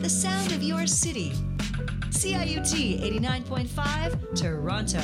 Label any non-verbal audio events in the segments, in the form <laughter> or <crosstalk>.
the sound of your city. CIUT 89.5, Toronto.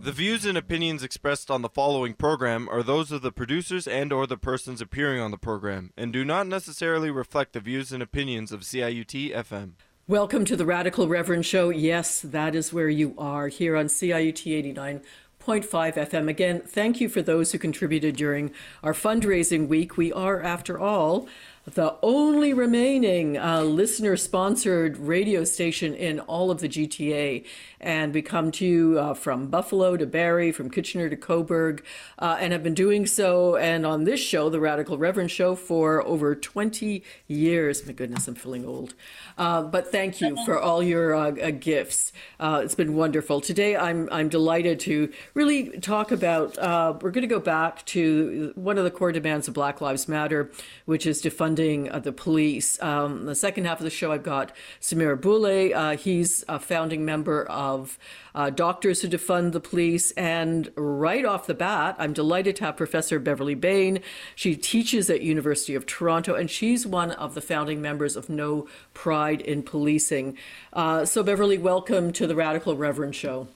The views and opinions expressed on the following program are those of the producers and or the persons appearing on the program and do not necessarily reflect the views and opinions of CIUT FM. Welcome to the Radical Reverend Show. Yes, that is where you are here on CIUT 89.5 FM. Again, thank you for those who contributed during our fundraising week. We are, after all, the only remaining uh, listener sponsored radio station in all of the GTA. And we come to you uh, from Buffalo to Barrie, from Kitchener to Cobourg, uh, and have been doing so and on this show, the Radical Reverend Show, for over 20 years. My goodness, I'm feeling old. Uh, but thank you for all your uh, uh, gifts. it's been wonderful. Today, I'm, I'm delighted to really talk about, we're going to go back to one of the core demands of Black Lives Matter, which is to fund funding uh, the police. Um, the second half of the show, I've got Semir Bulle. Uh, he's a founding member of uh, Doctors Who Defund the Police. And right off the bat, I'm delighted to have Professor Beverly Bain. She teaches at University of Toronto, and she's one of the founding members of No Pride in Policing. Uh, so, Beverly, welcome to the Radical Reverend Show.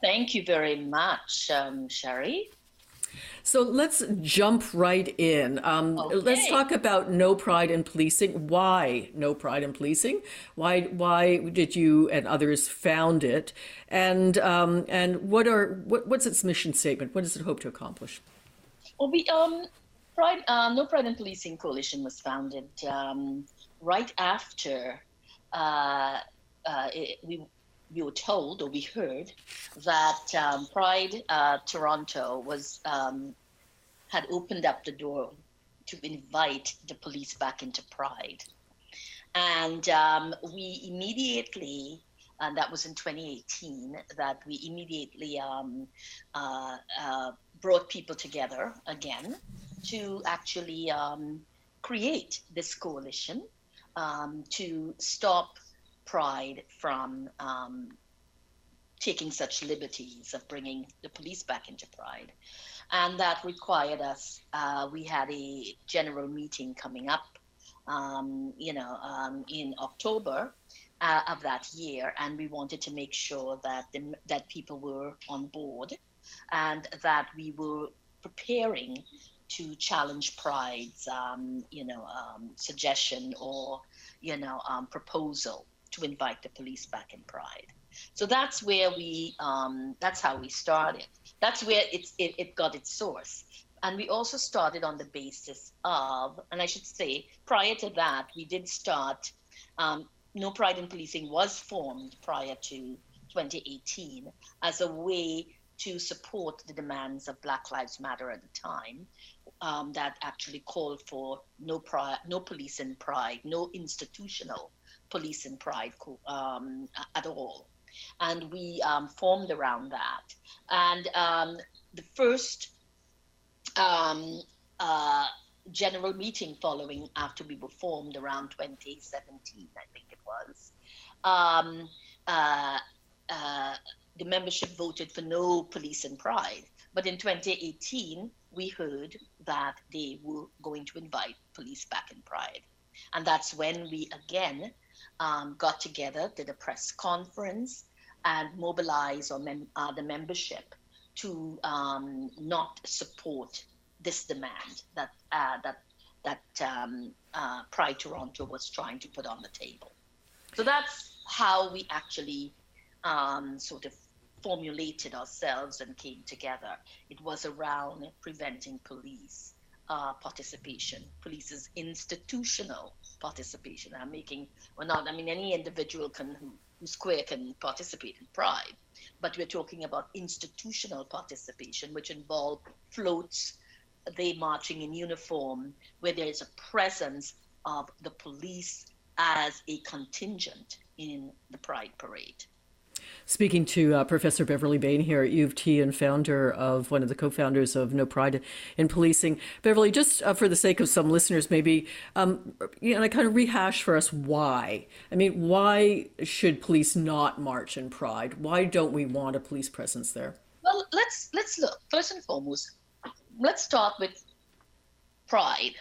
Thank you very much, um, Sherry. So let's jump right in. Um, okay. Let's talk about no pride in policing. Why no pride in policing? Why why did you and others found it? And um, and what are what, what's its mission statement? What does it hope to accomplish? Well, we um, pride uh, no pride in policing coalition was founded um, right after uh, uh, it, we we were told or we heard that um, Pride uh, Toronto was um, had opened up the door to invite the police back into Pride, and um, we immediately. And that was in 2018. That we immediately um, uh, uh, brought people together again to actually um, create this coalition um, to stop pride from um, taking such liberties of bringing the police back into pride. And that required us, uh, we had a general meeting coming up, um, you know, um, in October uh, of that year. And we wanted to make sure that, the, that people were on board and that we were preparing to challenge pride's, um, you know, um, suggestion or, you know, um, proposal to invite the police back in Pride. So that's where we, um, that's how we started. That's where it's, it, it got its source. And we also started on the basis of, and I should say, prior to that, we did start, um, No Pride in Policing was formed prior to 2018 as a way to support the demands of Black Lives Matter at the time um, that actually called for no, pride, no police in pride, no institutional police and pride um, at all. And we um, formed around that. And um, the first um, uh, general meeting following after we were formed around 2017, I think it was, um, uh, uh, the membership voted for no police and pride. But in 2018, we heard that they were going to invite police back in pride. And that's when we again um, got together, did a press conference, and mobilized mem- uh, the membership to um, not support this demand that uh, that that um, uh, Pride Toronto was trying to put on the table. So that's how we actually um, sort of formulated ourselves and came together. It was around preventing police uh, participation, police's institutional participation. I'm making, well, not, I mean, any individual can, who, who's queer can participate in Pride, but we're talking about institutional participation, which involve floats, they marching in uniform, where there is a presence of the police as a contingent in the Pride Parade. Speaking to uh, Professor Beverly Bain here at U of T and founder of one of the co founders of No Pride in Policing. Beverly, just uh, for the sake of some listeners, maybe, um, you know, kind of rehash for us why. I mean, why should police not march in Pride? Why don't we want a police presence there? Well, let's let's look first and foremost. Let's start with Pride.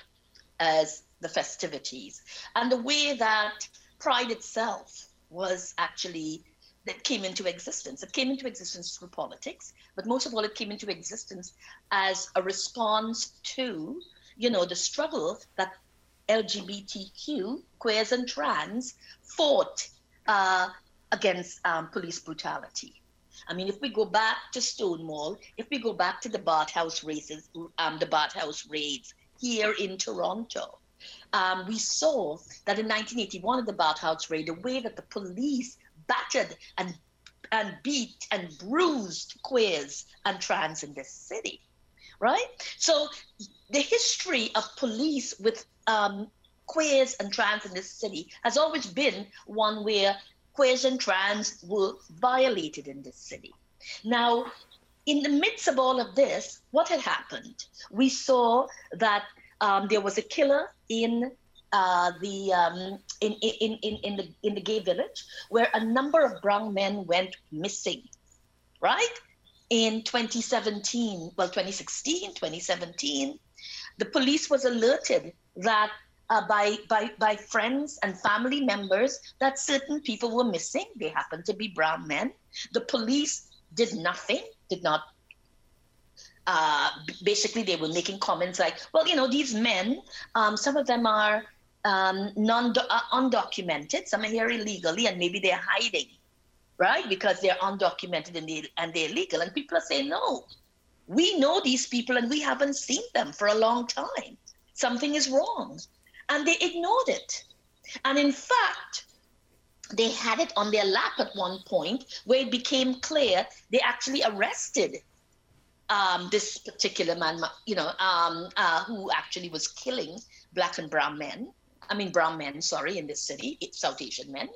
as the festivities and the way that Pride itself was actually that came into existence. It came into existence through politics, but most of all, it came into existence as a response to, you know, the struggle that LGBTQ, queers and trans, fought uh, against um, police brutality. I mean, if we go back to Stonewall, if we go back to the House races, um, the House raids here in Toronto, um, we saw that in 1981 at the House raid, the way that the police battered and and beat and bruised queers and trans in this city, right? So the history of police with um, queers and trans in this city has always been one where queers and trans were violated in this city. Now, in the midst of all of this, what had happened? We saw that um, there was a killer in uh, the um, in, in, in, in the in the gay village where a number of brown men went missing, right? In 2017, well, 2016, 2017, the police was alerted that uh, by, by, by friends and family members that certain people were missing. They happened to be brown men. The police did nothing, did not. Uh, basically, they were making comments like, well, you know, these men, um, some of them are um, non uh, undocumented, some are here illegally, and maybe they're hiding, right? Because they're undocumented and, they, and they're illegal. And people are saying, no, we know these people and we haven't seen them for a long time. Something is wrong. And they ignored it. And in fact, they had it on their lap at one point where it became clear they actually arrested um, this particular man, you know, um, uh, who actually was killing black and brown men. I mean, brown men, sorry, in this city, South Asian men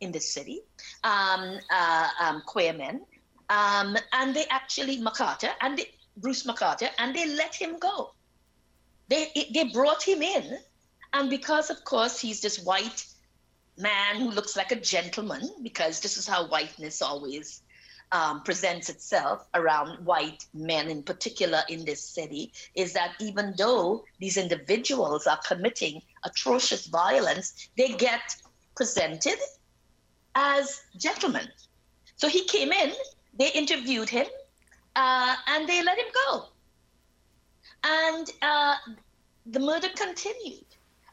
in this city, um, uh, um, queer men. Um, and they actually, McArthur, and they, Bruce McArthur, and they let him go. They, they brought him in. And because, of course, he's this white man who looks like a gentleman, because this is how whiteness always um, presents itself around white men in particular in this city is that even though these individuals are committing atrocious violence, they get presented as gentlemen. So he came in, they interviewed him, uh, and they let him go. And uh, the murder continued.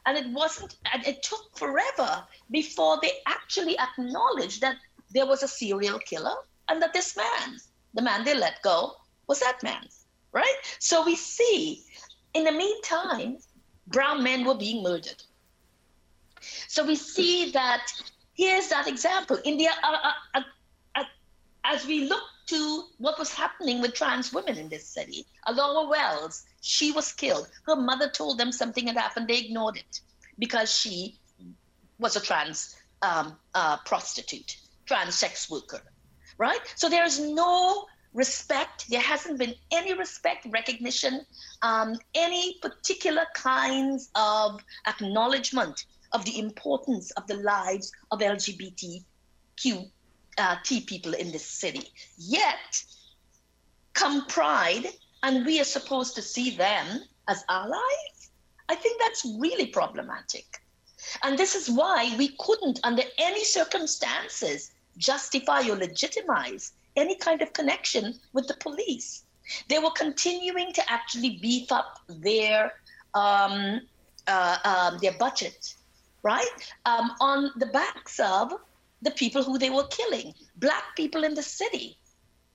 And it wasn't, and it took forever before they actually acknowledged that there was a serial killer and that this man, the man they let go, was that man, right? So we see, in the meantime, brown men were being murdered. So we see that here's that example. In the, uh, uh, uh, uh as we look to what was happening with trans women in this city, Alloura Wells, she was killed. Her mother told them something had happened. They ignored it because she was a trans um, uh, prostitute, trans sex worker right? So there is no respect. There hasn't been any respect, recognition, um, any particular kinds of acknowledgement of the importance of the lives of LGBTQ uh, T people in this city. Yet, come pride, and we are supposed to see them as allies. I think that's really problematic. And this is why we couldn't, under any circumstances, justify or legitimize any kind of connection with the police. They were continuing to actually beef up their um, uh, um, their budget, right, um, on the backs of the people who they were killing. Black people in the city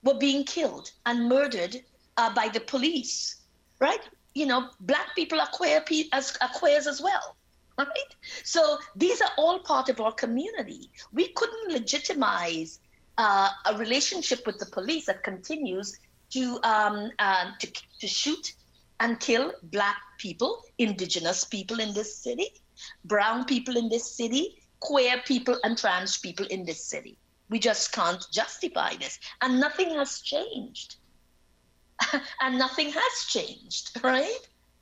were being killed and murdered uh, by the police, right? You know, black people are queer pe- as are queers as well right? So these are all part of our community. We couldn't legitimize uh, a relationship with the police that continues to, um, uh, to, to shoot and kill black people, indigenous people in this city, brown people in this city, queer people and trans people in this city. We just can't justify this. And nothing has changed. <laughs> and nothing has changed, right?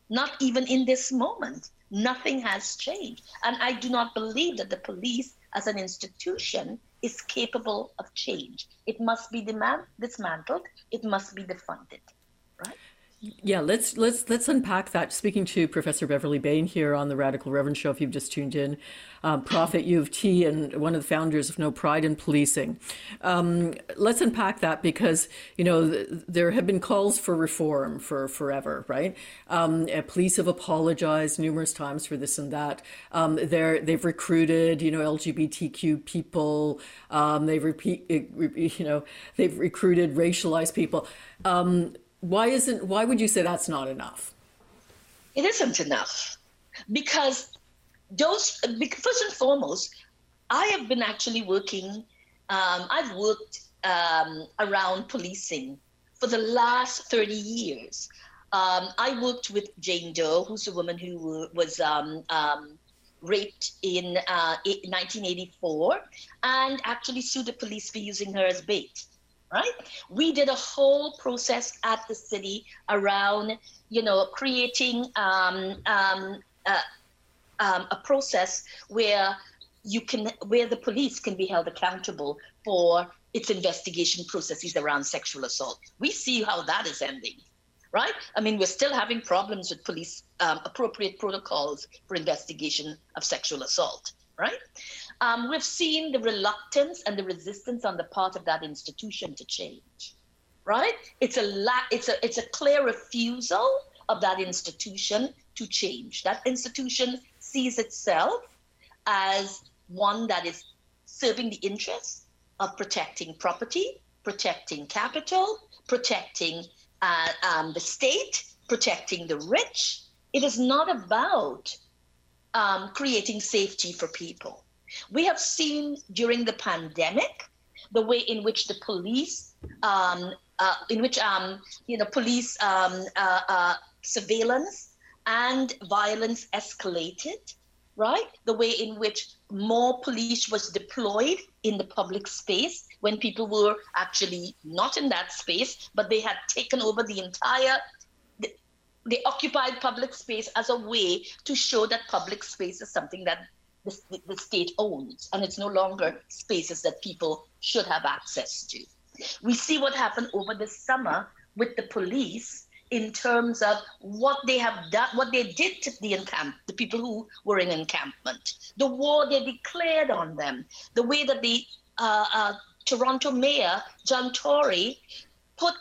Not even in this moment nothing has changed. And I do not believe that the police as an institution is capable of change. It must be demand- dismantled, it must be defunded, right? Yeah, let's let's let's unpack that. Speaking to Professor Beverly Bain here on the Radical Reverend Show, if you've just tuned in, um, Prophet U of T and one of the founders of No Pride in Policing. Um, let's unpack that because you know th- there have been calls for reform for forever, right? Um, police have apologized numerous times for this and that. Um, they're they've recruited you know LGBTQ people. Um, they've repeat you know they've recruited racialized people. Why isn't why would you say that's not enough? It isn't enough because those first and foremost i have been actually working um, i've worked um, around policing for the last 30 years. Um, i worked with jane doe who's a woman who was um, um, raped in uh, 1984 and actually sued the police for using her as bait right? We did a whole process at the city around, you know, creating um, um, uh, um, a process where you can, where the police can be held accountable for its investigation processes around sexual assault. We see how that is ending right? I mean, we're still having problems with police um, appropriate protocols for investigation of sexual assault, right? Um, we've seen the reluctance and the resistance on the part of that institution to change. Right? It's a la- it's a it's a clear refusal of that institution to change. That institution sees itself as one that is serving the interests of protecting property, protecting capital, protecting uh, um, the state, protecting the rich. It is not about um, creating safety for people. We have seen during the pandemic the way in which the police, um, uh, in which um, you know, police um, uh, uh, surveillance and violence escalated. Right, the way in which more police was deployed in the public space when people were actually not in that space, but they had taken over the entire they occupied public space as a way to show that public space is something that the, the state owns, and it's no longer spaces that people should have access to. We see what happened over the summer with the police in terms of what they have done, what they did to the encamp, the people who were in encampment, the war they declared on them, the way that the uh, uh, Toronto mayor John Tory put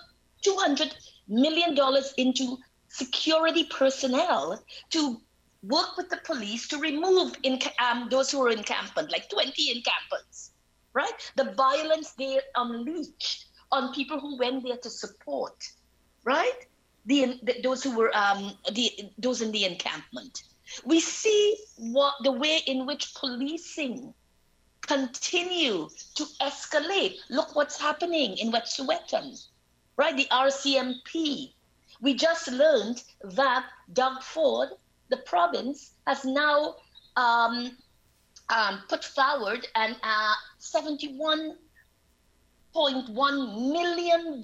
200 million dollars into security personnel to work with the police to remove in, um, those who are encampment, like 20 encampments, right? The violence they unleashed on people who went there to support, right? The, the those who were um, the those in the encampment. We see what the way in which policing continue to escalate. Look what's happening in Wet'suwet'en, right? The RCMP. We just learned that Doug Ford the province has now um, um, put forward an uh, $71.1 million,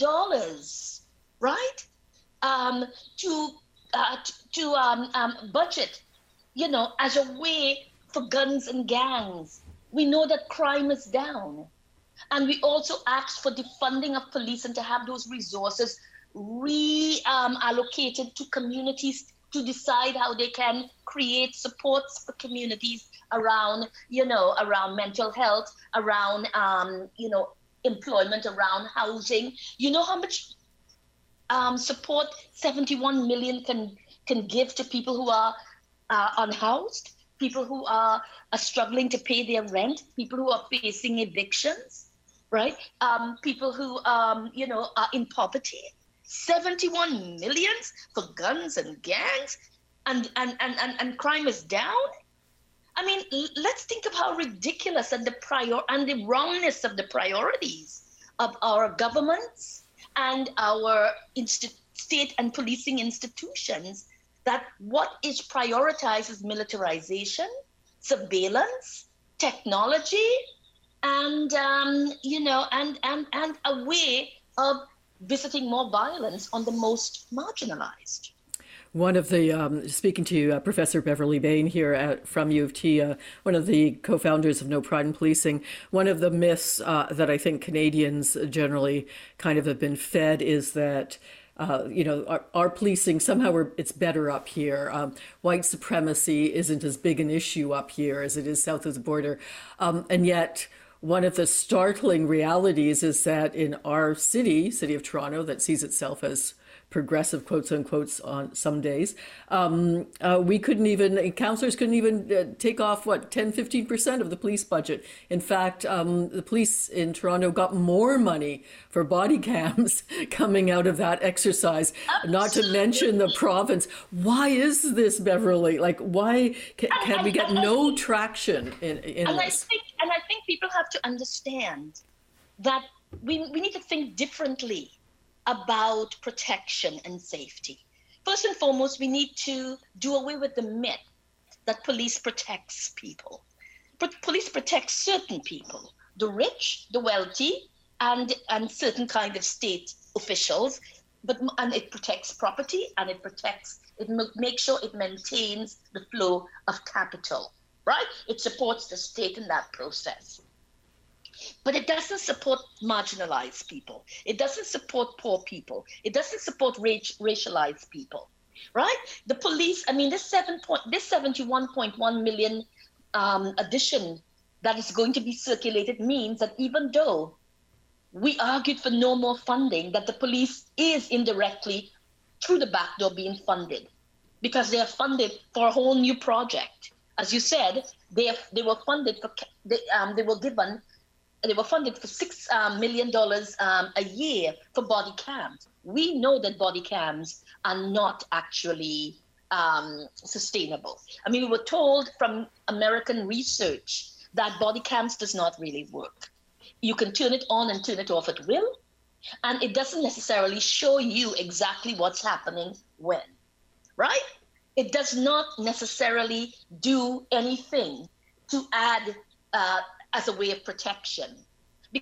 right, um, to, uh, to um, um, budget, you know, as a way for guns and gangs. We know that crime is down. And we also asked for defunding of police and to have those resources reallocated um, to communities to decide how they can create supports for communities around, you know, around mental health, around, um, you know, employment, around housing. You know how much um, support 71 million can can give to people who are uh, unhoused, people who are, are struggling to pay their rent, people who are facing evictions, right? Um, people who, um, you know, are in poverty. 71 millions for guns and gangs and, and, and, and, and crime is down? I mean, let's think of how ridiculous and the prior and the wrongness of the priorities of our governments and our state and policing institutions. That what is prioritized is militarization, surveillance, technology, and um, you know, and and and a way of visiting more violence on the most marginalized. One of the, um, speaking to uh, Professor Beverly Bain here at, from U of T, uh, one of the co founders of No Pride in Policing, one of the myths uh, that I think Canadians generally kind of have been fed is that uh, you know, our, our policing somehow it's better up here. Um, white supremacy isn't as big an issue up here as it is south of the border, um, and yet one of the startling realities is that in our city, city of Toronto, that sees itself as progressive quotes unquotes on some days. Um, uh, we couldn't even, councillors couldn't even uh, take off what 10, 15% of the police budget. In fact, um, the police in Toronto got more money for body <laughs> cams coming out of that exercise, not to mention the province. Why is this, Beverly? Like, why can, can we get no traction in, in and this? I think, and I think people have to understand that we, we need to think differently about protection and safety. First and foremost, we need to do away with the myth that police protects people. But police protects certain people, the rich, the wealthy, and and certain kind of state officials. But and it protects property and it protects it makes sure it maintains the flow of capital, right? It supports the state in that process but it doesn't support marginalized people. It doesn't support poor people. It doesn't support racialized people, right? The police. I mean, this seven point, this seventy-one point one million um, addition that is going to be circulated means that even though we argued for no more funding, that the police is indirectly through the back door being funded because they are funded for a whole new project. As you said, they have, they were funded for they, um, they were given they were funded for six um, million dollars um, a year for body cams. We know that body cams are not actually um, sustainable. I mean, we were told from American research that body cams does not really work. You can turn it on and turn it off at will, and it doesn't necessarily show you exactly what's happening when, right? It does not necessarily do anything to add uh, as a way of protection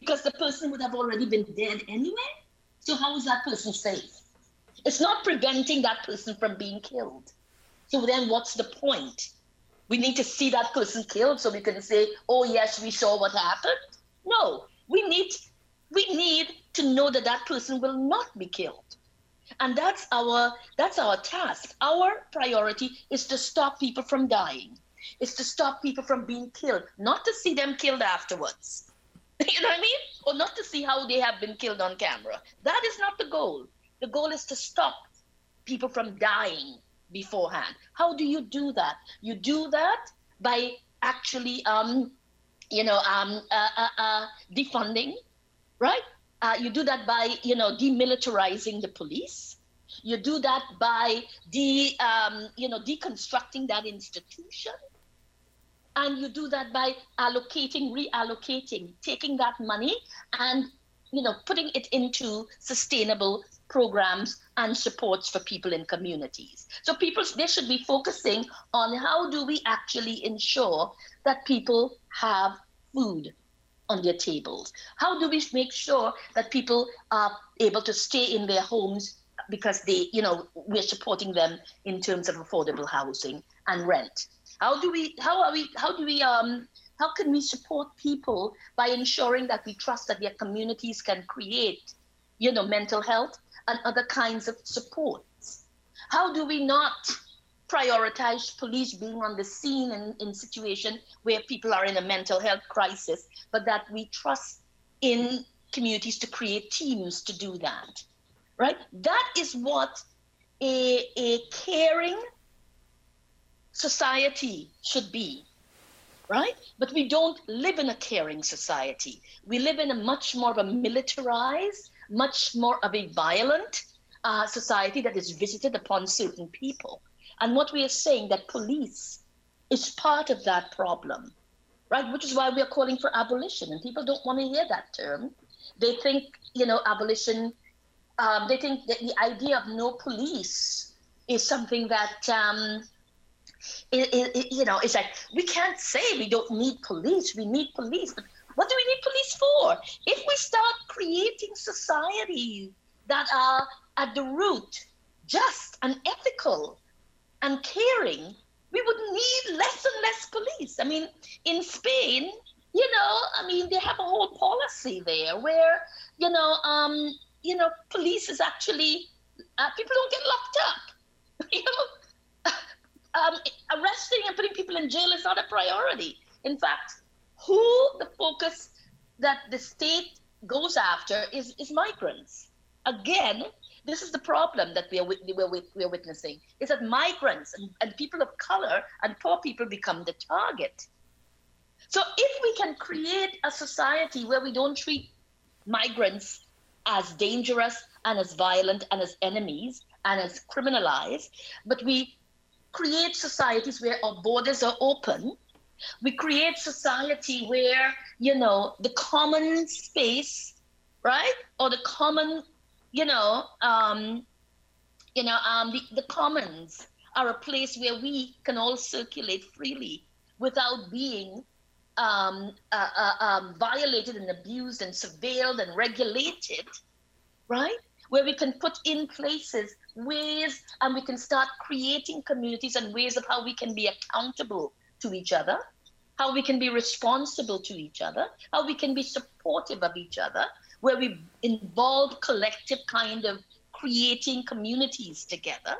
because the person would have already been dead anyway. So, how is that person safe? It's not preventing that person from being killed. So, then what's the point? We need to see that person killed so we can say, oh, yes, we saw what happened. No, we need, we need to know that that person will not be killed. And that's our that's our task. Our priority is to stop people from dying is to stop people from being killed, not to see them killed afterwards. <laughs> you know what I mean? Or not to see how they have been killed on camera. That is not the goal. The goal is to stop people from dying beforehand. How do you do that? You do that by actually, um, you know, um, uh, uh, uh, defunding, right? Uh, you do that by, you know, demilitarizing the police. You do that by de, um, you know, deconstructing that institution. And you do that by allocating, reallocating, taking that money and you know, putting it into sustainable programs and supports for people in communities. So people they should be focusing on how do we actually ensure that people have food on their tables? How do we make sure that people are able to stay in their homes because they, you know, we're supporting them in terms of affordable housing and rent? How do we? How are we? How do we? Um, how can we support people by ensuring that we trust that their communities can create, you know, mental health and other kinds of supports? How do we not prioritize police being on the scene in, in situation where people are in a mental health crisis, but that we trust in communities to create teams to do that, right? That is what a, a caring society should be, right? But we don't live in a caring society. We live in a much more of a militarized, much more of a violent uh, society that is visited upon certain people. And what we are saying that police is part of that problem, right? Which is why we are calling for abolition. And people don't want to hear that term. They think, you know, abolition, um, they think that the idea of no police is something that um, it, it, you know, it's like we can't say we don't need police. We need police, but what do we need police for? If we start creating societies that are at the root just and ethical and caring, we would need less and less police. I mean, in Spain, you know, I mean, they have a whole policy there where, you know, um, you know, police is actually uh, people don't get locked up. <laughs> you know, um, arresting and putting people in jail is not a priority. In fact, who the focus that the state goes after is, is migrants. Again, this is the problem that we are, we're, we're witnessing is that migrants and, and people of color and poor people become the target. So if we can create a society where we don't treat migrants as dangerous and as violent and as enemies and as criminalized, but we create societies where our borders are open. We create society where, you know, the common space, right? Or the common, you know, um, you know, um, the, the commons are a place where we can all circulate freely without being um, uh, uh, um, violated and abused and surveilled and regulated, right? Where we can put in places ways and we can start creating communities and ways of how we can be accountable to each other, how we can be responsible to each other, how we can be supportive of each other, where we involve collective kind of creating communities together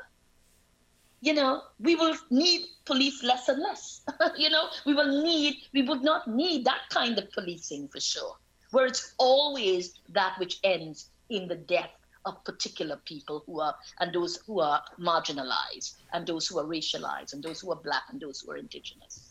you know, we will need police less and less. <laughs> you know, we will need, we would not need that kind of policing for sure, where it's always that which ends in the death of particular people who are, and those who are marginalized, and those who are racialized, and those who are black, and those who are indigenous.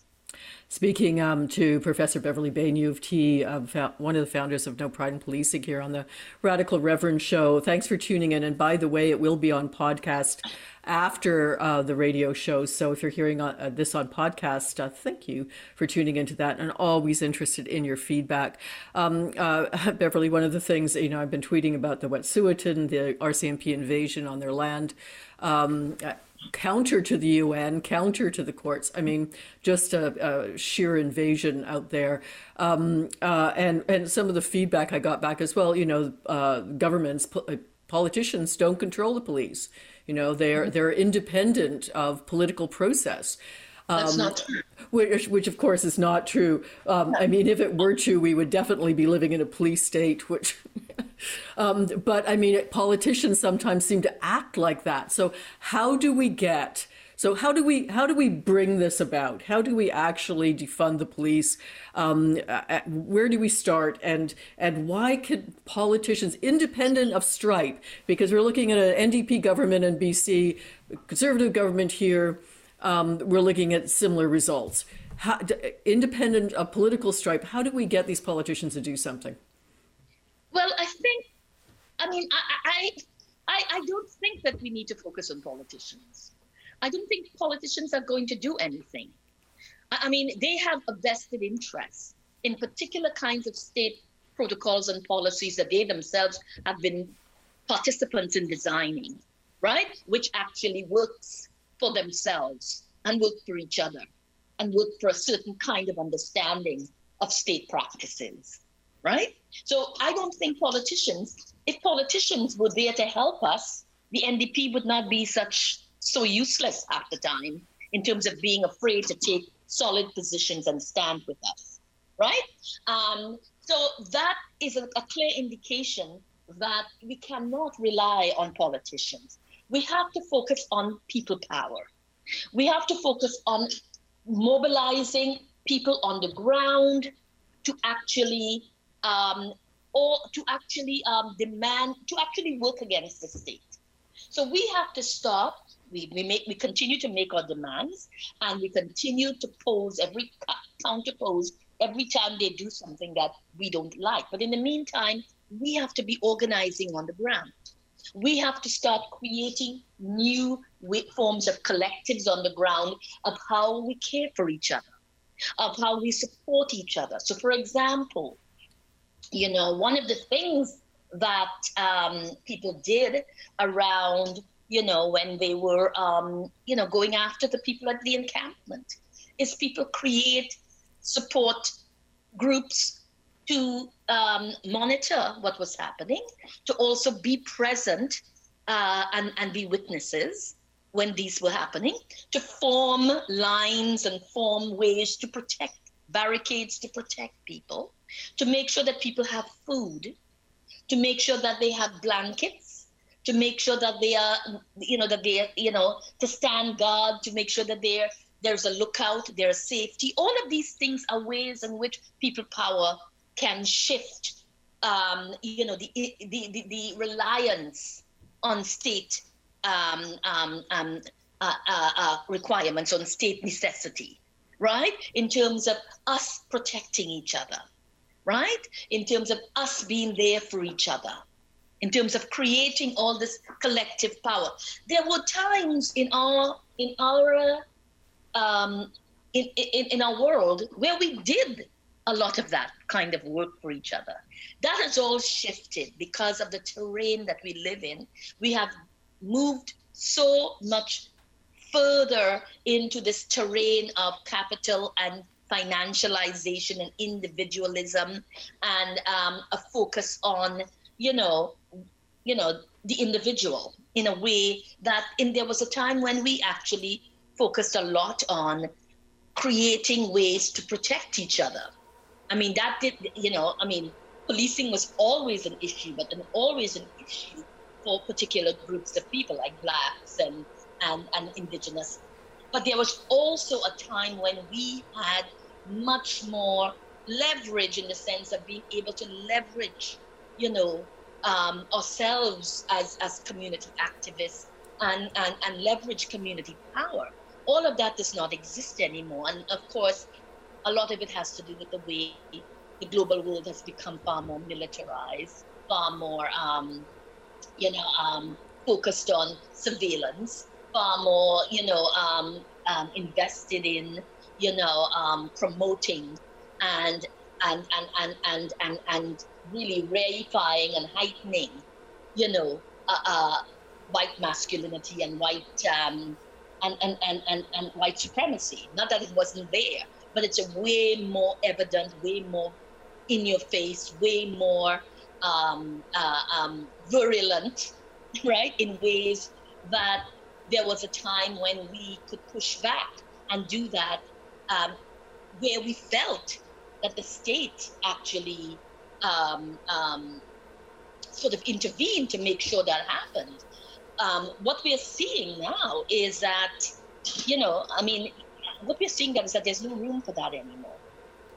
Speaking um, to Professor Beverly Bain, U of T, uh, one of the founders of No Pride in Policing here on the Radical Reverend Show. Thanks for tuning in. And by the way, it will be on podcast after uh, the radio show. So if you're hearing uh, this on podcast, uh, thank you for tuning into that and always interested in your feedback. Um, uh, <laughs> Beverly, one of the things, you know, I've been tweeting about the Wet'suwet'en, the RCMP invasion on their land. Um, counter to the UN, counter to the courts. I mean, just a, a sheer invasion out there. Um, uh, and and some of the feedback I got back as well. You know, uh, governments, po- politicians don't control the police. You know, they're they're independent of political process. That's um, not true. Which, which, of course, is not true. Um, I mean, if it were true, we would definitely be living in a police state. Which, um, but I mean, politicians sometimes seem to act like that. So, how do we get so how do we how do we bring this about? How do we actually defund the police? Um, uh, where do we start? And and why can politicians, independent of stripe, because we're looking at an NDP government in BC, conservative government here, um, we're looking at similar results. How, independent of political stripe, how do we get these politicians to do something? Well, I think, I mean, I, I, I don't think that we need to focus on politicians. I don't think politicians are going to do anything. I mean, they have a vested interest in particular kinds of state protocols and policies that they themselves have been participants in designing, right? Which actually works for themselves and work for each other and work for a certain kind of understanding of state practices, right? So I don't think politicians, if politicians were there to help us, the NDP would not be such so useless half the time in terms of being afraid to take solid positions and stand with us, right? Um, so that is a, a clear indication that we cannot rely on politicians. We have to focus on people power. We have to focus on mobilizing people on the ground to actually um, or to actually um, demand to actually work against the state. So we have to stop we, we make we continue to make our demands and we continue to pose every counterpose every time they do something that we don't like. But in the meantime, we have to be organizing on the ground. We have to start creating new forms of collectives on the ground of how we care for each other, of how we support each other. So, for example, you know, one of the things that um, people did around you know, when they were, um, you know, going after the people at the encampment, is people create support groups to um, monitor what was happening, to also be present uh, and, and be witnesses when these were happening, to form lines and form ways to protect barricades to protect people, to make sure that people have food, to make sure that they have blankets, to make sure that they are, you know, that they, you know, to stand guard, to make sure that they're there's a lookout, there's safety. All of these things are ways in which people power can shift, um, you know, the, the, the, the reliance on state um, um, um, uh, uh, uh, requirements, on state necessity, right? In terms of us protecting each other, right? In terms of us being there for each other in terms of creating all this collective power. There were times in our in our um, in, in, in our world where we did a lot of that kind of work for each other. That has all shifted because of the terrain that we live in. We have moved so much further into this terrain of capital and financialization and individualism and um, a focus on, you know, you know, the individual in a way that in there was a time when we actually focused a lot on creating ways to protect each other. I mean, that did, you know, I mean, policing was always an issue, but an, always an issue for particular groups of people like blacks and, and, and indigenous. But there was also a time when we had much more leverage in the sense of being able to leverage, you know, um, ourselves as, as community activists and, and, and leverage community power all of that does not exist anymore. And of course, a lot of it has to do with the way the global world has become far more militarized, far more, um, you know, um, focused on surveillance, far more, you know, um, um invested in, you know, um, promoting and and and and and and, and really reifying and heightening, you know, uh, uh, white masculinity and white um, and, and, and, and, and white supremacy. Not that it wasn't there, but it's a way more evident, way more in your face, way more um, uh, um, virulent, <laughs> right? In ways that there was a time when we could push back and do that um, where we felt that the state actually um, um, sort of intervened to make sure that happened um, what we're seeing now is that, you know, I mean, what we're seeing is that there's no room for that anymore,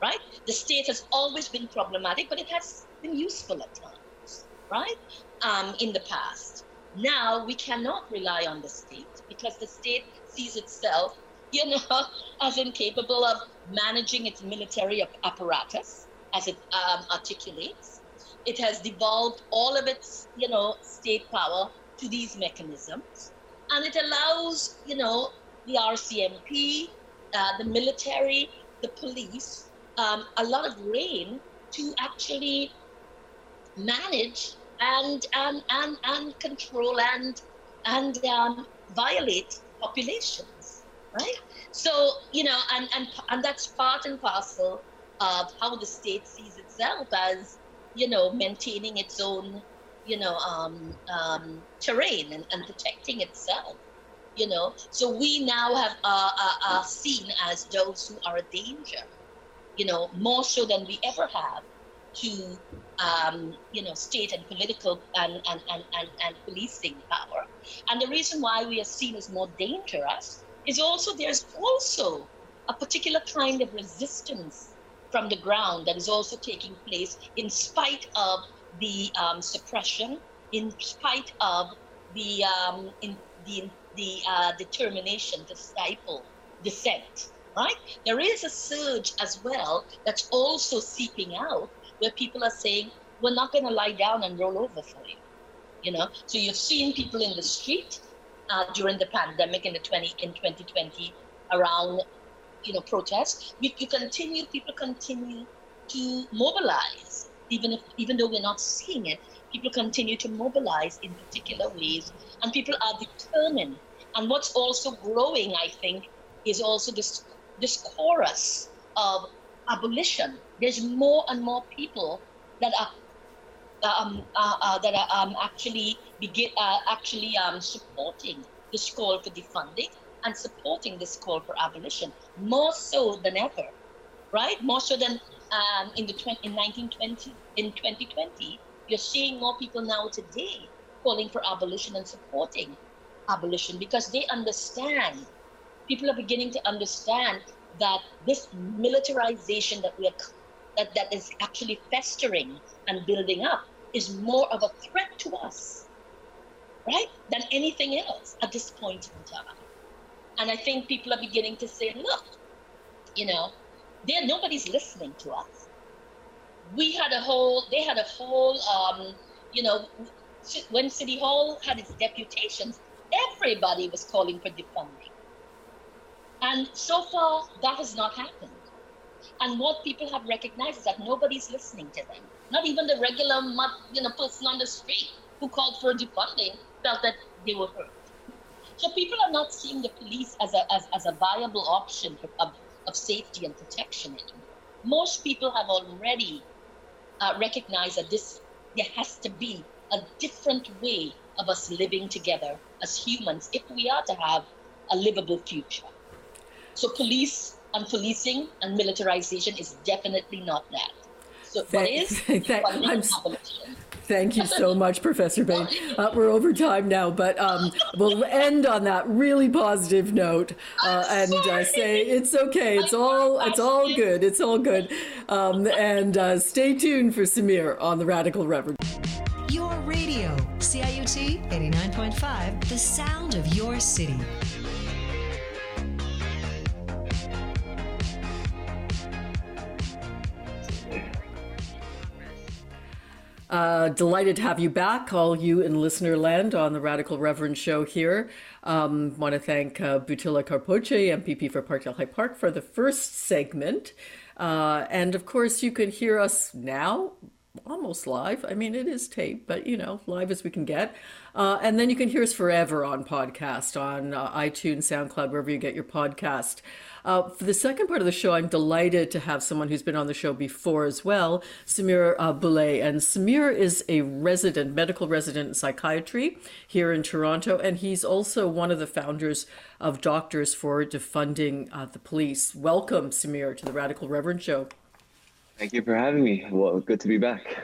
right? The state has always been problematic, but it has been useful at times, right? Um, in the past. Now we cannot rely on the state because the state sees itself, you know, <laughs> as incapable of managing its military apparatus, as it um, articulates. It has devolved all of its, you know, state power to these mechanisms. And it allows, you know, the RCMP, uh, the military, the police, um, a lot of reign to actually manage and and and, and control and and um, violate populations, right? So you know, and and and that's part and parcel of how the state sees itself as you know maintaining its own you know, um, um, terrain and, and, protecting itself. You know, so we now have uh, uh, are seen as those who are a danger. You know, more so than we ever have to, um, you know, state and political and, and, and, and, and policing power. And the reason why we are seen as more dangerous is also there's also a particular kind of resistance from the ground that is also taking place in spite of the um, suppression in spite of the um, in the the uh, determination to stifle dissent. Right? There is a surge as well that's also seeping out where people are saying we're not going to lie down and roll over for you. You know, so you've seen people in the street uh, during the pandemic in the 20 in 2020 around you know protests. You, you continue, people continue to mobilize even if even though we're not seeing it, people continue to mobilize in particular ways, and people are determined. And what's also growing, I think, is also this this chorus of abolition. There's more and more people that are um, uh, uh, that are um, actually begin uh, actually um, supporting this call for defunding and supporting this call for abolition more so than ever, right? More so than um, in the 20, in 1920 in 2020 you're seeing more people now today calling for abolition and supporting abolition because they understand, people are beginning to understand that this militarization that we are that, that is actually festering and building up is more of a threat to us, right, than anything else at this point in time. And I think people are beginning to say, look, you know, there nobody's listening to us. We had a whole, they had a whole, um, you know, when City Hall had its deputations, everybody was calling for defunding. And so far, that has not happened. And what people have recognized is that nobody's listening to them. Not even the regular you know, person on the street who called for defunding felt that they were heard. So people are not seeing the police as a, as, as a viable option of, of safety and protection anymore. Most people have already uh, recognized that this there has to be a different way of us living together as humans if we are to have a livable future. So police and policing and militarization is definitely not that. So what is <laughs> Thank you so <laughs> much, Professor Bain. Uh, we're over time now, but um, we'll end on that really positive note uh, and uh, say it's okay. It's all it's all good. It's all good. Um, and uh, stay tuned for Semir on the Radical Reverend. Your radio, CIUT 89.5, the sound of your city. Uh, delighted to have you back, all you in listener land on the Radical Reverend show here. Um, Want to thank uh, Bhutila MPP for Parkdale High Park, for the first segment. Uh, and of course, you can hear us now almost live. I mean, it is tape, but you know, live as we can get. Uh, and then you can hear us forever on podcast, on uh, iTunes, SoundCloud, wherever you get your podcast. Uh, for the second part of the show, I'm delighted to have someone who's been on the show before as well, Semir uh, Bulle. And Semir is a resident, medical resident in psychiatry here in Toronto, and he's also one of the founders of Doctors for Defunding uh, the Police. Welcome, Semir, to the Radical Reverend Show. Thank you for having me. Well, good to be back.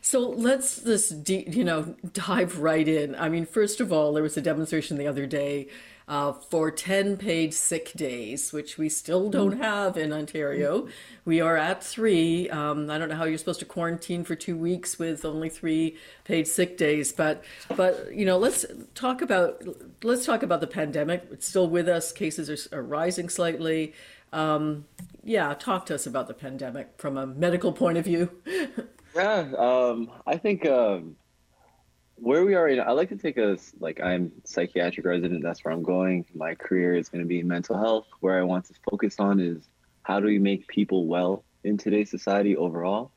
So let's just you know dive right in. I mean, first of all, there was a demonstration the other day uh, for 10 paid sick days, which we still don't have in Ontario. We are at three. Um, I don't know how you're supposed to quarantine for two weeks with only three paid sick days, but but you know, let's talk about let's talk about the pandemic. It's still with us. Cases are, are rising slightly. Um, yeah, talk to us about the pandemic from a medical point of view. <laughs> yeah, um, I think um, where we are right now, I like to take a like I'm psychiatric resident. That's where I'm going. My career is going to be in mental health. Where I want to focus on is how do we make people well in today's society overall.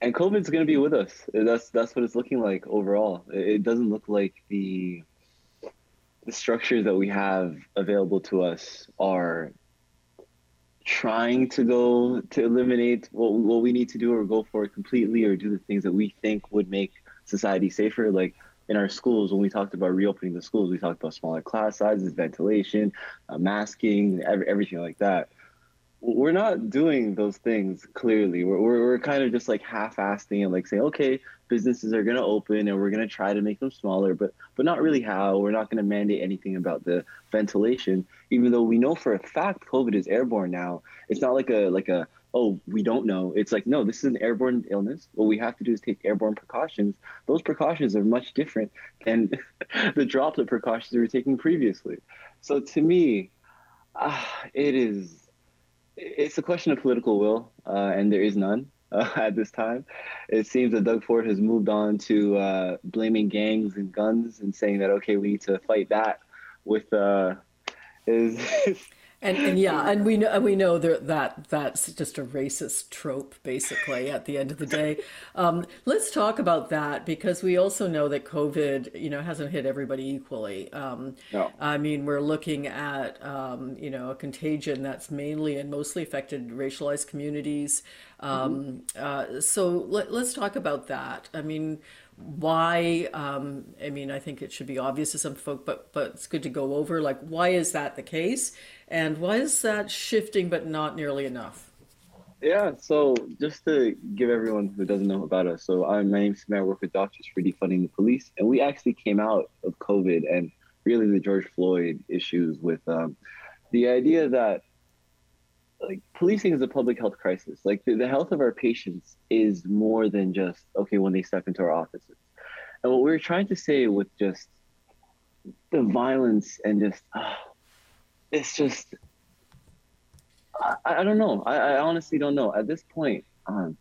And COVID's going to be with us. That's that's what it's looking like overall. It doesn't look like the the structures that we have available to us are trying to go to eliminate what, what we need to do or go for it completely or do the things that we think would make society safer like in our schools when we talked about reopening the schools we talked about smaller class sizes ventilation uh, masking every, everything like that we're not doing those things clearly. We're, we're, we're kind of just like half-assing and like saying, okay, businesses are going to open and we're going to try to make them smaller, but but not really how. We're not going to mandate anything about the ventilation, even though we know for a fact COVID is airborne now. It's not like a like a oh we don't know. It's like no, this is an airborne illness. What we have to do is take airborne precautions. Those precautions are much different than <laughs> the droplet precautions we were taking previously. So to me, uh, it is it's a question of political will, uh, and there is none uh, <laughs> at this time. It seems that Doug Ford has moved on to uh, blaming gangs and guns and saying that okay, we need to fight that with uh, <laughs> and, and yeah, and we know and we know that, that that's just a racist trope, basically. At the end of the day, um, let's talk about that because we also know that COVID, you know, hasn't hit everybody equally. Um, no. I mean, we're looking at um, you know a contagion that's mainly and mostly affected racialized communities. Um, mm-hmm. uh, so let, let's talk about that. I mean, why um, i mean i think it should be obvious to some folk but but it's good to go over like why is that the case and why is that shifting but not nearly enough? Yeah, so just to give everyone who doesn't know about us, so I'm my name's Semir. I work with Doctors for Defunding the Police, and we actually came out of COVID and really the George Floyd issues with um, the idea that like policing is a public health crisis. Like the, the health of our patients is more than just okay when they step into our offices. And what we are trying to say with just the violence and just uh, it's just I, I don't know. I, I honestly don't know. At this point, um,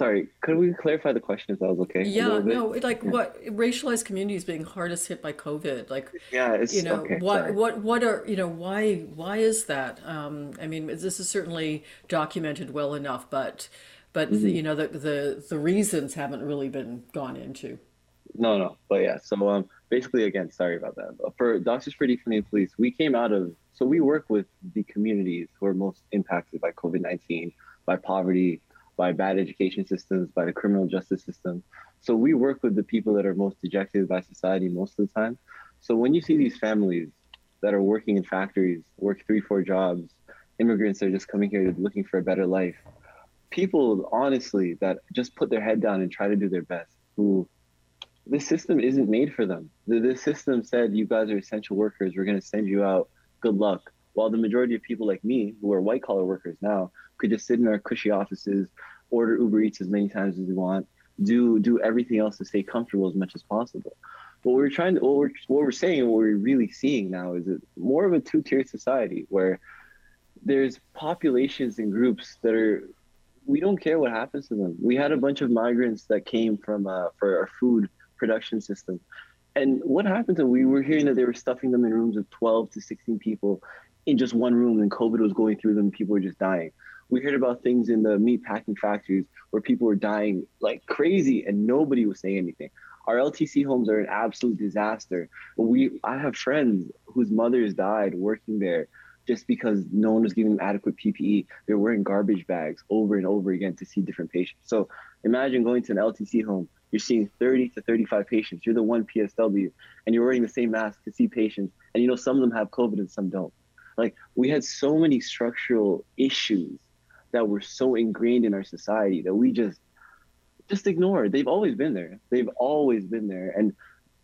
sorry, could we clarify the question if that was okay? Yeah, no, like yeah. what racialized communities being hardest hit by COVID, like yeah, it's, you know okay, what sorry. what what are you know why why is that? Um, I mean, this is certainly documented well enough, but but Mhm. the, you know the the the reasons haven't really been gone into. No, no, but yeah. So um, basically, again, sorry about that. But for Doctors for Defunding Police, we came out of so we work with the communities who are most impacted by COVID nineteen, by poverty, by bad education systems, by the criminal justice system. So we work with the people that are most dejected by society most of the time. So when you see these families that are working in factories, work three, four jobs, immigrants that are just coming here looking for a better life, people honestly that just put their head down and try to do their best, who this system isn't made for them. The, this system said, you guys are essential workers. We're going to send you out. Good luck. While the majority of people like me, who are white collar workers now, could just sit in our cushy offices, order Uber Eats as many times as we want, do do everything else to stay comfortable as much as possible. What we're trying to, what we're, what we're saying, what we're really seeing now is more of a two-tier society where there's populations and groups that are we don't care what happens to them. We had a bunch of migrants that came from uh, for our food production system. And what happened to them? We were hearing that they were stuffing them in rooms of 12 to 16 people in just one room and COVID was going through them people were just dying. We heard about things in the meat packing factories where people were dying like crazy and nobody was saying anything. Our LTC homes are an absolute disaster. We I have friends whose mothers died working there just because no one was giving them adequate PPE. They're wearing garbage bags over and over again to see different patients. So imagine going to an LTC home you're seeing 30 to 35 patients. You're the one PSW, and you're wearing the same mask to see patients. And you know some of them have COVID and some don't. Like we had so many structural issues that were so ingrained in our society that we just just ignore. They've always been there. They've always been there. And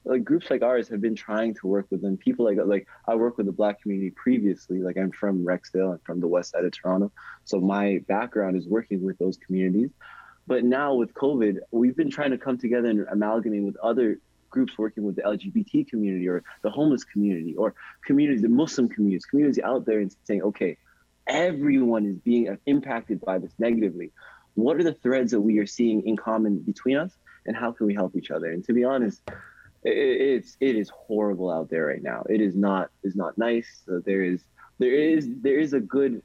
like groups like ours have been trying to work with them. People like like I work with the black community previously. Like I'm from Rexdale. I'm from the west side of Toronto. So my background is working with those communities. But now with COVID, we've been trying to come together and amalgamate with other groups working with the LGBT community or the homeless community or communities, the Muslim communities, communities out there and saying, okay, everyone is being impacted by this negatively. What are the threads that we are seeing in common between us and how can we help each other? And to be honest, it, it's it is horrible out there right now. It is not is not nice. Uh, there is there is there is a good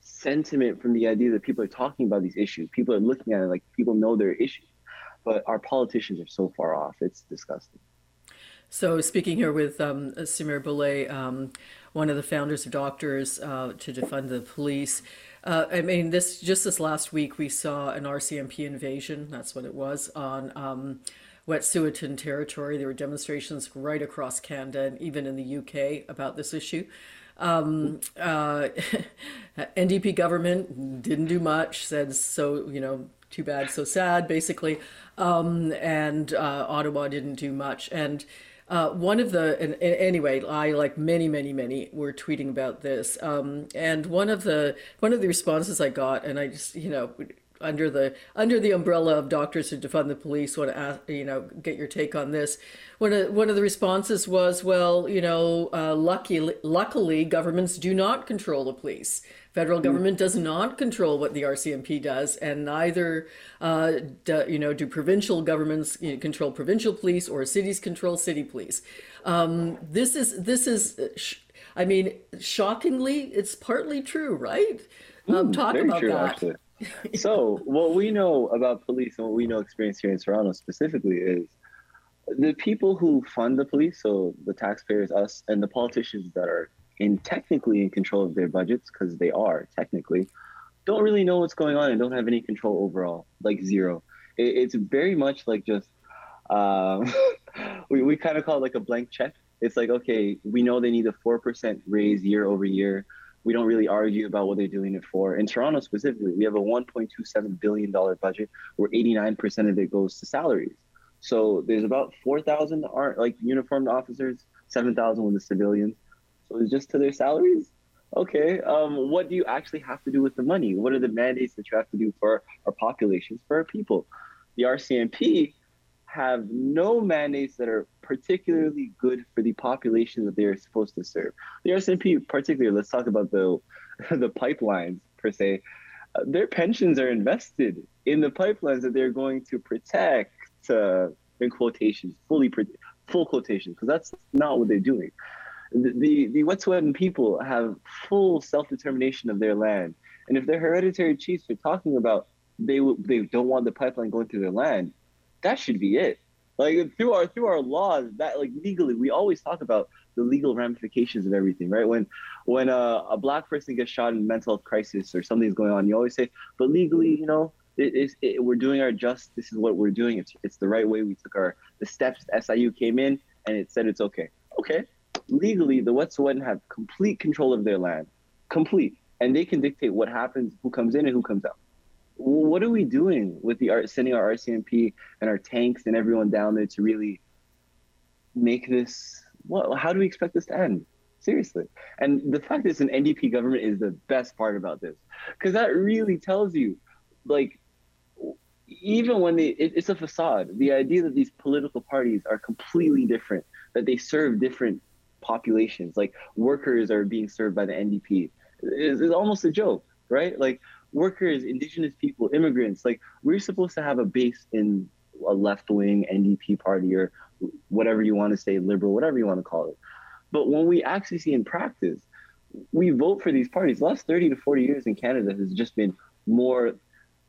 sentiment from the idea that people are talking about these issues. People are looking at it like people know their issues, but our politicians are so far off. It's disgusting. So, speaking here with um, Semir Bulle, um, one of the founders of Doctors uh, to Defund the Police. Uh, I mean, this just this last week we saw an RCMP invasion. That's what it was on um, Wet'suwet'en territory. There were demonstrations right across Canada and even in the UK about this issue. Um, uh, <laughs> NDP government didn't do much. Said so, you know, too bad, so sad, basically. Um, and uh, Ottawa didn't do much. And uh, one of the and, and anyway, I like many, many, many were tweeting about this. Um, and one of the one of the responses I got, and I just you know under the under the umbrella of doctors who defund the police want to ask, you know get your take on this one of one of the responses was well you know uh, lucky luckily governments do not control the police federal government does not control what the RCMP does and neither uh, do, you know do provincial governments you know, control provincial police or cities control city police. Um, this is this is I mean shockingly it's partly true right? Um, talk Very about true, that. actually. <laughs> so what we know about police and what we know experience here in Toronto specifically is the people who fund the police, so the taxpayers, us, and the politicians that are in technically in control of their budgets, because they are technically, don't really know what's going on and don't have any control overall, like zero. It, it's very much like just um, <laughs> we, we kind of call it like a blank check. It's like, okay, we know they need a 4% raise year over year We don't really argue about what they're doing it for. In Toronto specifically, we have a $1.27 billion budget where 89% of it goes to salaries. So there's about 4,000 are like uniformed officers, 7,000 with the civilians. So it's just to their salaries. Okay, um, what do you actually have to do with the money? What are the mandates that you have to do for our populations, for our people? The RCMP have no mandates that are particularly good for the population that they are supposed to serve. The RCMP, particularly, let's talk about the <laughs> the pipelines per se. Uh, their pensions are invested in the pipelines that they're going to protect. Uh, in quotations, fully full quotations, because that's not what they're doing. The the, Wet'suwet'en people have full self determination of their land, and if their hereditary chiefs are talking about they they don't want the pipeline going through their land, that should be it. Like through our through our laws, that like legally, we always talk about the legal ramifications of everything, right? When when a, a black person gets shot in mental health crisis or something's going on, you always say, but legally, you know, it, it, we're doing our just. This is what we're doing. It's it's the right way. We took our the steps. SIU came in and it said it's okay. Okay, legally, the Wet'suwet'en have complete control of their land, complete, and they can dictate what happens, who comes in and who comes out. What are we doing with the art sending our RCMP and our tanks and everyone down there to really make this what how do we expect this to end? Seriously. And the fact that it's an ndp government is the best part about this. Because that really tells you like even when they it, it's a facade. The idea that these political parties are completely different that they serve different populations like workers are being served by the ndp It's, is almost a joke right like workers, indigenous people, immigrants. Like we're supposed to have a base in a left wing NDP party or whatever you want to say, liberal, whatever you want to call it. But when we actually see in practice, we vote for these parties. The last 30 to 40 years in Canada has just been more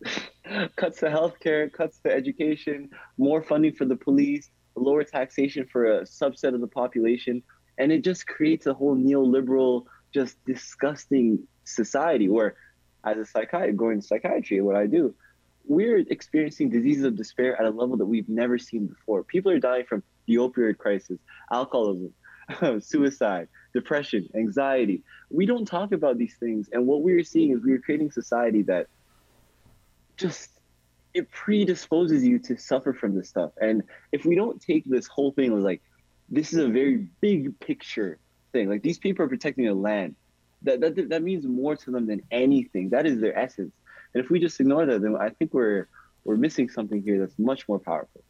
<laughs> cuts to healthcare, cuts to education, more funding for the police, lower taxation for a subset of the population. And it just creates a whole neoliberal, just disgusting society where as a psychiatrist, going to psychiatry, what I do, we're experiencing diseases of despair at a level that we've never seen before. People are dying from the opioid crisis, alcoholism, <laughs> suicide, depression, anxiety. We don't talk about these things. And what we're seeing is we're creating society that just it predisposes you to suffer from this stuff. And if we don't take this whole thing as like, this is a very big picture thing. Like these people are protecting their land that, that that means more to them than anything. That is their essence. And if we just ignore that, then I think we're we're missing something here that's much more powerful.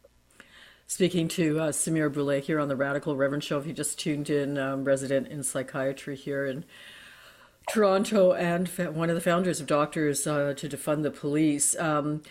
Speaking to uh, Semir Bulle here on the Radical Reverend Show, if you just tuned in, um, resident in psychiatry here in Toronto and one of the founders of Doctors uh, to Defund the Police. Um,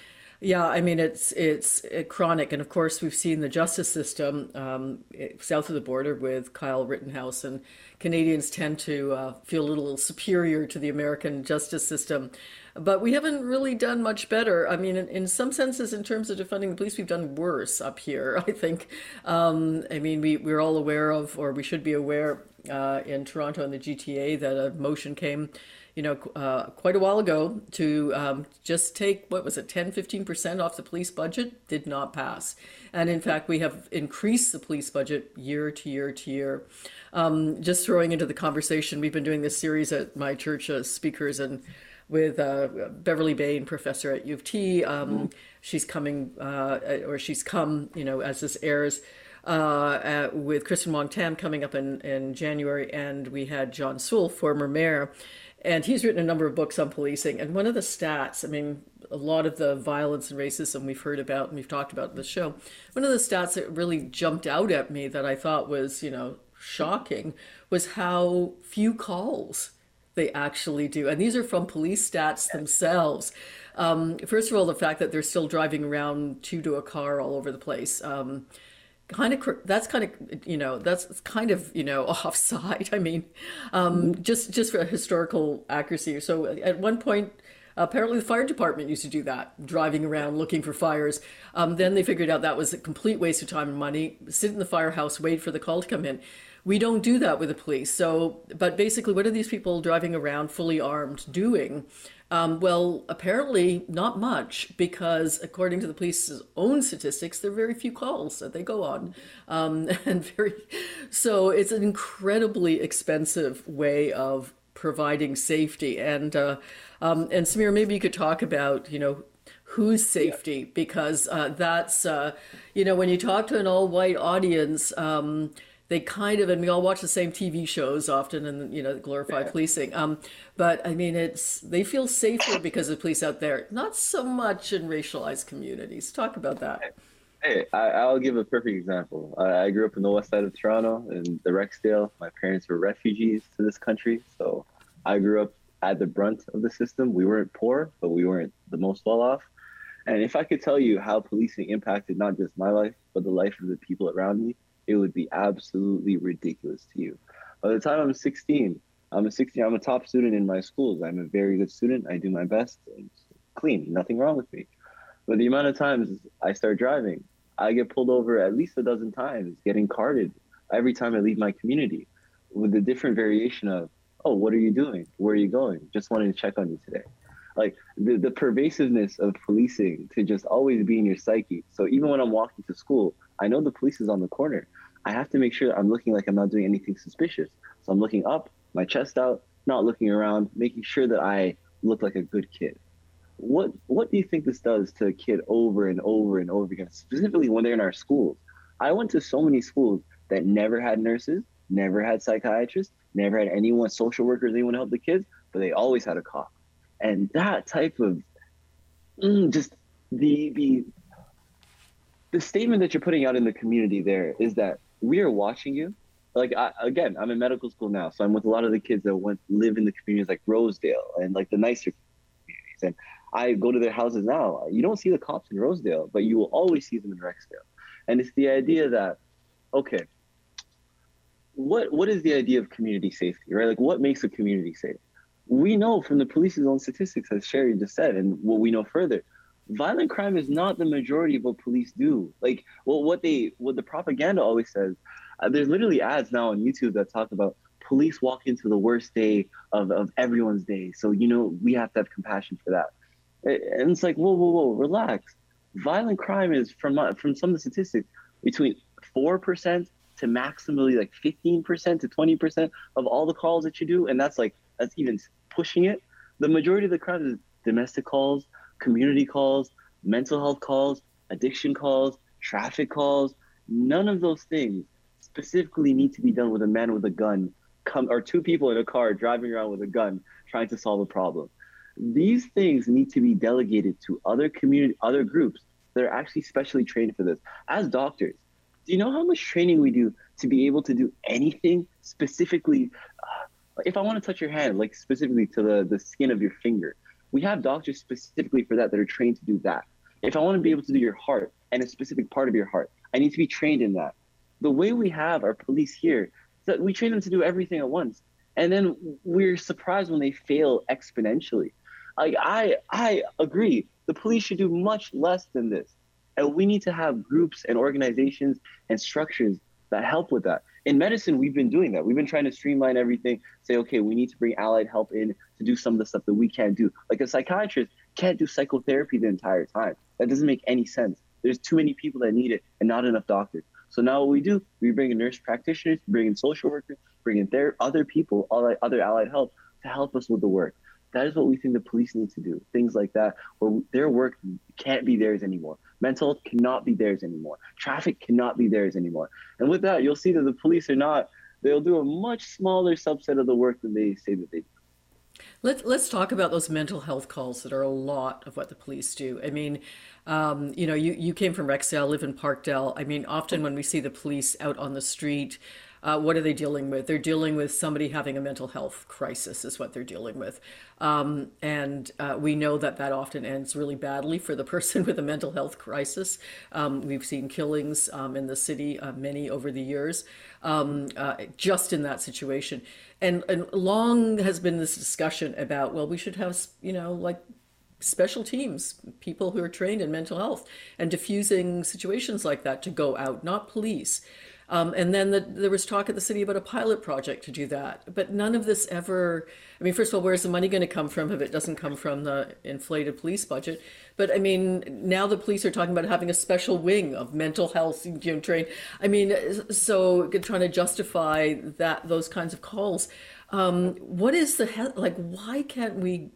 yeah, I mean it's it's chronic, and of course we've seen the justice system um, south of the border with Kyle Rittenhouse, and Canadians tend to uh, feel a little superior to the American justice system, but we haven't really done much better. I mean, in, in some senses, in terms of defunding the police, we've done worse up here. <laughs> I think. Um, I mean, we we're all aware of, or we should be aware, uh, in Toronto and the GTA that a motion came you know, uh, quite a while ago to um, just take, what was it, 10, 15% off the police budget did not pass. And in fact, we have increased the police budget year to year to year. Um, just throwing into the conversation, we've been doing this series at my church as speakers and with uh, Beverly Bain, professor at U of T. Um, mm-hmm. She's coming, uh, or she's come, you know, as this airs. Uh, with Kristyn Wong-Tam coming up in, in January, and we had John Sewell, former mayor, and he's written a number of books on policing. And one of the stats, I mean, a lot of the violence and racism we've heard about and we've talked about in the show, one of the stats that really jumped out at me that I thought was, you know, shocking was how few calls they actually do. And these are from police stats themselves. Um, first of all, the fact that they're still driving around two to a car all over the place. Um, kind of that's kind of you know that's kind of you know offside i mean um, just just for historical accuracy. So at one point apparently the fire department used to do that driving around looking for fires. Um, then they figured out that was a complete waste of time and money. Sit in the firehouse wait for the call to come in. We don't do that with the police. So but basically what are these people driving around fully armed doing um, well, apparently not much, because according to the police's own statistics, there are very few calls that they go on, um, <laughs> and very. So it's an incredibly expensive way of providing safety. And uh, um, and Semir, maybe you could talk about you know whose safety yeah. because uh, that's uh, you know when you talk to an all-white audience. Um, they kind of and we all watch the same TV shows often and you know glorify policing. Um, but I mean it's they feel safer because of police out there, not so much in racialized communities. Talk about that. Hey, I, will give a perfect example. I, I, grew up in the west side of Toronto in the Rexdale. My parents were refugees to this country, so I grew up at the brunt of the system. We weren't poor, but we weren't the most well off. And if I could tell you how policing impacted not just my life, but the life of the people around me, it would be absolutely ridiculous to you. By the time I'm 16, I'm a 16, I'm a top student in my schools. I'm a very good student. I do my best. It's clean, nothing wrong with me. But the amount of times I start driving, I get pulled over at least a dozen times, getting carded every time I leave my community with the different variation of, oh, what are you doing? Where are you going? Just wanted to check on you today. Like the, the pervasiveness of policing to just always be in your psyche. So even when I'm walking to school, I know the police is on the corner. I have to make sure I'm looking like I'm not doing anything suspicious. So I'm looking up, my chest out, not looking around, making sure that I look like a good kid. What what do you think this does to a kid over and over and over again, specifically when they're in our schools? I went to so many schools that never had nurses, never had psychiatrists, never had anyone, social workers, anyone to help the kids, but they always had a cop. And that type of mm, just the the the statement that you're putting out in the community there is that we are watching you. Like I, again, I'm in medical school now, so I'm with a lot of the kids that went live in the communities like Rosedale and like the nicer communities. And I go to their houses now. You don't see the cops in Rosedale, but you will always see them in Rexdale. And it's the idea that, okay, what what is the idea of community safety, right? Like what makes a community safe? We know from the police's own statistics, as Cheri just said, and what we know further, violent crime is not the majority of what police do. Like, well, what they, what the propaganda always says, uh, there's literally ads now on YouTube that talk about police walk into the worst day of, of everyone's day. So, you know, we have to have compassion for that. And it's like, whoa, whoa, whoa, relax. Violent crime is from, from some of the statistics between 4% to maximally like 15% to 20% of all the calls that you do. And that's like, that's even pushing it. The majority of the crime is domestic calls, community calls, mental health calls, addiction calls, traffic calls. None of those things specifically need to be done with a man with a gun come or two people in a car driving around with a gun trying to solve a problem. These things need to be delegated to other community other groups that are actually specially trained for this. As doctors, do you know how much training we do to be able to do anything specifically uh, if I want to touch your hand, like specifically to the, the skin of your finger, we have doctors specifically for that that are trained to do that. If I want to be able to do your heart and a specific part of your heart, I need to be trained in that. The way we have our police here, that we train them to do everything at once, and then we're surprised when they fail exponentially. Like I, I agree. The police should do much less than this, and we need to have groups and organizations and structures that help with that in medicine, we've been doing that. We've been trying to streamline everything, say, okay, we need to bring allied help in to do some of the stuff that we can't do. Like a psychiatrist can't do psychotherapy the entire time. That doesn't make any sense. There's too many people that need it and not enough doctors. So now what we do, we bring in nurse practitioners, bring in social workers, bring in their other people, all other allied help to help us with the work. That is what we think the police need to do. Things like that, where their work can't be theirs anymore. Mental health cannot be theirs anymore. Traffic cannot be theirs anymore. And with that, you'll see that the police are not, they'll do a much smaller subset of the work than they say that they do. Let's let's talk about those mental health calls that are a lot of what the police do. I mean, um, you know, you, you came from Rexdale, live in Parkdale. I mean, often when we see the police out on the street, uh, what are they dealing with? They're dealing with somebody having a mental health crisis, is what they're dealing with. Um, and uh, we know that that often ends really badly for the <laughs> person with a mental health crisis. Um, we've seen killings um, in the city, uh, many over the years, um, uh, just in that situation. And, and long has been this discussion about, well, we should have, you know, like special teams, people who are trained in mental health and diffusing situations like that to go out, not police. Um, and then the, there was talk at the city about a pilot project to do that. But none of this ever, I mean, first of all, where's the money going to come from if it doesn't come from the inflated police budget? But I mean, now the police are talking about having a special wing of mental health you know. I mean, so trying to justify that those kinds of calls. Um, what is the he- like? Why can't we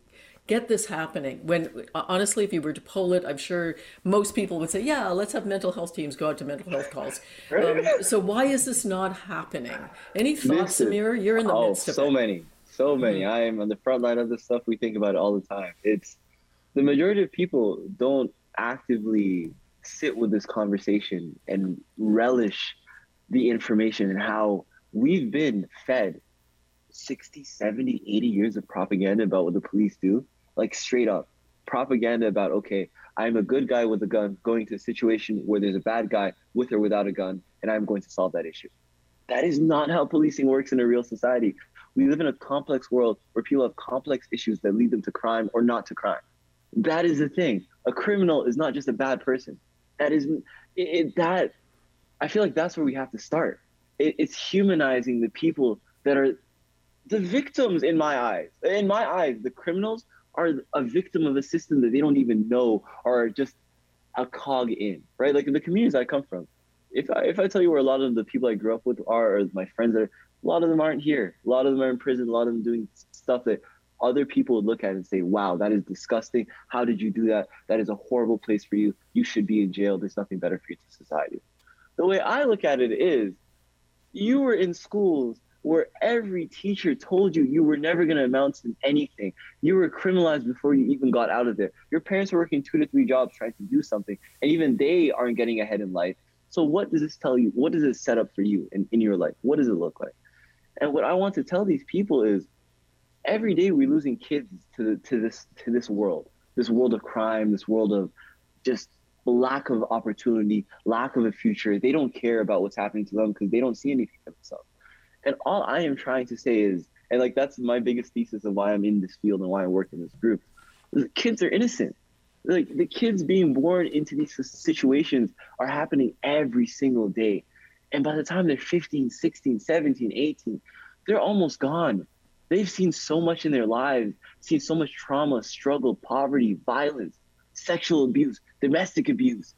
get this happening? When honestly, if you were to poll it, I'm sure most people would say, "Yeah, let's have mental health teams go out to mental health calls." <laughs> Um, so why is this not happening? Any thoughts, Listen, Semir? You're in the oh, midst of so it. many, so many. I am on the front line of this stuff. We think about it all the time. It's the majority of people don't actively sit with this conversation and relish the information and how we've been fed 60, 70, 80 years of propaganda about what the police do. Like straight up propaganda about, okay, I'm a good guy with a gun going to a situation where there's a bad guy with or without a gun, and I'm going to solve that issue. That is not how policing works in a real society. We live in a complex world where people have complex issues that lead them to crime or not to crime. That is the thing. A criminal is not just a bad person. That is it, it, that. I feel like that's where we have to start. It, it's humanizing the people that are the victims in my eyes. In my eyes, the criminals are a victim of a system that they don't even know or just a cog in, right? Like in the communities I come from. If I, if I tell you where a lot of the people I grew up with are, or my friends are, a lot of them aren't here. A lot of them are in prison. A lot of them doing stuff that other people would look at and say, wow, that is disgusting. How did you do that? That is a horrible place for you. You should be in jail. There's nothing better for you to society. The way I look at it is you were in schools where every teacher told you you were never going to amount to anything. You were criminalized before you even got out of there. Your parents were working two to three jobs trying to do something, and even they aren't getting ahead in life. So, what does this tell you? What does it set up for you in, in your life? What does it look like? And what I want to tell these people is every day we're losing kids to, to this to this world, this world of crime, this world of just lack of opportunity, lack of a future. They don't care about what's happening to them because they don't see anything for themselves. And all I am trying to say is, and like that's my biggest thesis of why I'm in this field and why I work in this group. The kids are innocent. Like the kids being born into these situations are happening every single day. And by the time they're 15, 16, 17, 18, they're almost gone. They've seen so much in their lives, seen so much trauma, struggle, poverty, violence, sexual abuse, domestic abuse,